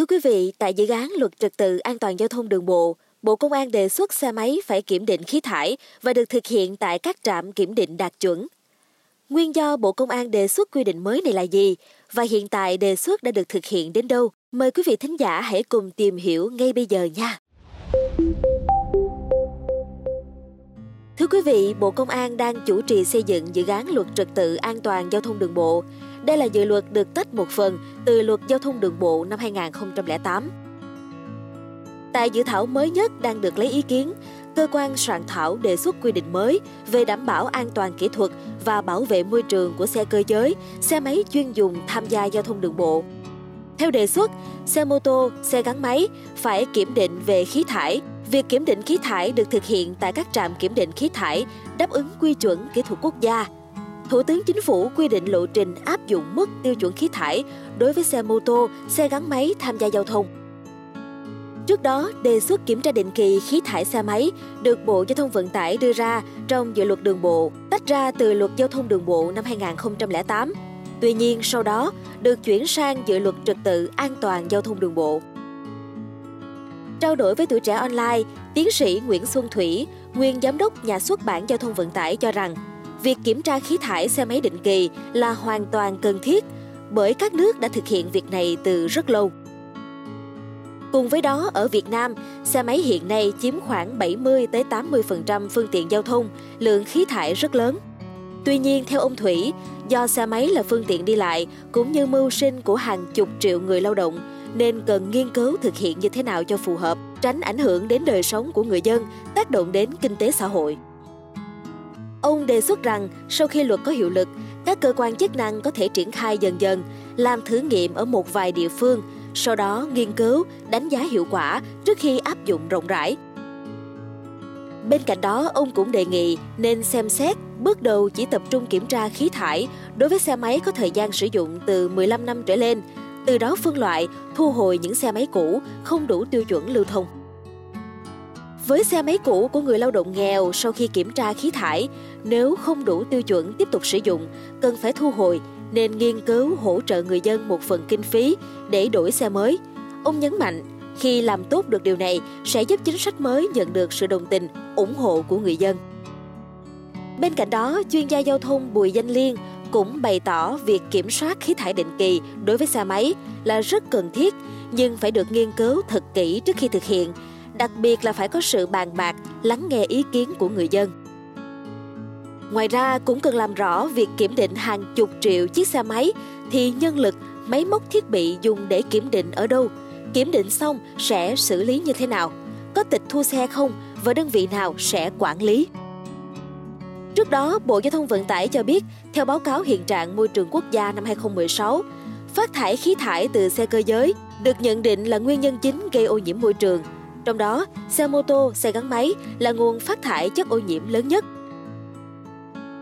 Thưa quý vị, tại dự án luật trật tự an toàn giao thông đường bộ, Bộ Công an đề xuất xe máy phải kiểm định khí thải và được thực hiện tại các trạm kiểm định đạt chuẩn. Nguyên do Bộ Công an đề xuất quy định mới này là gì và hiện tại đề xuất đã được thực hiện đến đâu? Mời quý vị thính giả hãy cùng tìm hiểu ngay bây giờ nha. Thưa quý vị, Bộ Công an đang chủ trì xây dựng dự án luật trật tự an toàn giao thông đường bộ. Đây là dự luật được tách một phần từ luật giao thông đường bộ năm 2008. Tại dự thảo mới nhất đang được lấy ý kiến, cơ quan soạn thảo đề xuất quy định mới về đảm bảo an toàn kỹ thuật và bảo vệ môi trường của xe cơ giới, xe máy chuyên dùng tham gia giao thông đường bộ. Theo đề xuất, xe mô tô, xe gắn máy phải kiểm định về khí thải. Việc kiểm định khí thải được thực hiện tại các trạm kiểm định khí thải đáp ứng quy chuẩn kỹ thuật quốc gia. Thủ tướng Chính phủ quy định lộ trình áp dụng mức tiêu chuẩn khí thải đối với xe mô tô, xe gắn máy tham gia giao thông. Trước đó, đề xuất kiểm tra định kỳ khí thải xe máy được Bộ Giao thông Vận tải đưa ra trong dự luật đường bộ, tách ra từ luật giao thông đường bộ năm 2008. Tuy nhiên, sau đó được chuyển sang dự luật trật tự an toàn giao thông đường bộ. Trao đổi với tuổi trẻ online, tiến sĩ Nguyễn Xuân Thủy, nguyên giám đốc nhà xuất bản giao thông vận tải cho rằng, việc kiểm tra khí thải xe máy định kỳ là hoàn toàn cần thiết bởi các nước đã thực hiện việc này từ rất lâu. Cùng với đó, ở Việt Nam, xe máy hiện nay chiếm khoảng 70 tới 80% phương tiện giao thông, lượng khí thải rất lớn. Tuy nhiên, theo ông Thủy, do xe máy là phương tiện đi lại cũng như mưu sinh của hàng chục triệu người lao động, nên cần nghiên cứu thực hiện như thế nào cho phù hợp, tránh ảnh hưởng đến đời sống của người dân, tác động đến kinh tế xã hội. Ông đề xuất rằng sau khi luật có hiệu lực, các cơ quan chức năng có thể triển khai dần dần, làm thử nghiệm ở một vài địa phương – sau đó nghiên cứu, đánh giá hiệu quả trước khi áp dụng rộng rãi. Bên cạnh đó, ông cũng đề nghị nên xem xét bước đầu chỉ tập trung kiểm tra khí thải đối với xe máy có thời gian sử dụng từ 15 năm trở lên, từ đó phân loại, thu hồi những xe máy cũ không đủ tiêu chuẩn lưu thông. Với xe máy cũ của người lao động nghèo sau khi kiểm tra khí thải, nếu không đủ tiêu chuẩn tiếp tục sử dụng, cần phải thu hồi nên nghiên cứu hỗ trợ người dân một phần kinh phí để đổi xe mới. Ông nhấn mạnh, khi làm tốt được điều này sẽ giúp chính sách mới nhận được sự đồng tình, ủng hộ của người dân. Bên cạnh đó, chuyên gia giao thông Bùi Danh Liên cũng bày tỏ việc kiểm soát khí thải định kỳ đối với xe máy là rất cần thiết nhưng phải được nghiên cứu thật kỹ trước khi thực hiện, đặc biệt là phải có sự bàn bạc, lắng nghe ý kiến của người dân. Ngoài ra cũng cần làm rõ việc kiểm định hàng chục triệu chiếc xe máy thì nhân lực, máy móc thiết bị dùng để kiểm định ở đâu, kiểm định xong sẽ xử lý như thế nào, có tịch thu xe không và đơn vị nào sẽ quản lý. Trước đó, Bộ Giao thông Vận tải cho biết, theo báo cáo hiện trạng môi trường quốc gia năm 2016, phát thải khí thải từ xe cơ giới được nhận định là nguyên nhân chính gây ô nhiễm môi trường. Trong đó, xe mô tô, xe gắn máy là nguồn phát thải chất ô nhiễm lớn nhất –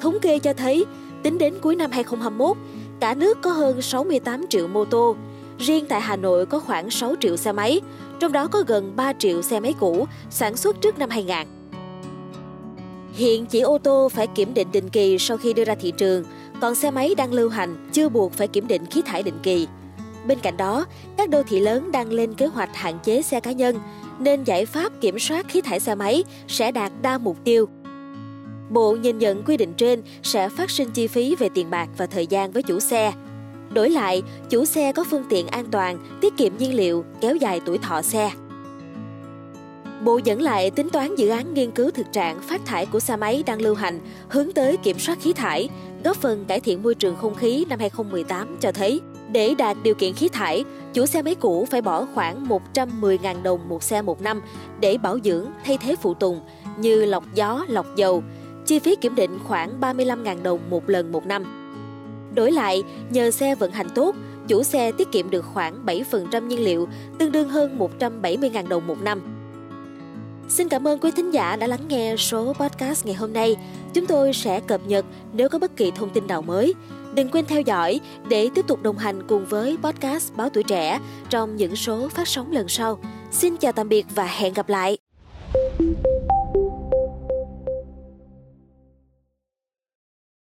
Thống kê cho thấy, tính đến cuối năm 2021, cả nước có hơn 68 triệu mô tô. Riêng tại Hà Nội có khoảng 6 triệu xe máy, trong đó có gần 3 triệu xe máy cũ sản xuất trước năm 2000. Hiện chỉ ô tô phải kiểm định định kỳ sau khi đưa ra thị trường, còn xe máy đang lưu hành chưa buộc phải kiểm định khí thải định kỳ. Bên cạnh đó, các đô thị lớn đang lên kế hoạch hạn chế xe cá nhân, nên giải pháp kiểm soát khí thải xe máy sẽ đạt đa mục tiêu Bộ nhìn nhận quy định trên sẽ phát sinh chi phí về tiền bạc và thời gian với chủ xe. Đổi lại, chủ xe có phương tiện an toàn, tiết kiệm nhiên liệu, kéo dài tuổi thọ xe. Bộ dẫn lại tính toán dự án nghiên cứu thực trạng phát thải của xe máy đang lưu hành hướng tới kiểm soát khí thải, góp phần cải thiện môi trường không khí năm 2018 cho thấy, để đạt điều kiện khí thải, chủ xe máy cũ phải bỏ khoảng 110.000 đồng một xe một năm để bảo dưỡng thay thế phụ tùng như lọc gió, lọc dầu, chi phí kiểm định khoảng 35.000 đồng một lần một năm. Đổi lại, nhờ xe vận hành tốt, chủ xe tiết kiệm được khoảng 7% nhiên liệu, tương đương hơn 170.000 đồng một năm. Xin cảm ơn quý thính giả đã lắng nghe số podcast ngày hôm nay. Chúng tôi sẽ cập nhật nếu có bất kỳ thông tin nào mới. Đừng quên theo dõi để tiếp tục đồng hành cùng với podcast Báo Tuổi Trẻ trong những số phát sóng lần sau. Xin chào tạm biệt và hẹn gặp lại!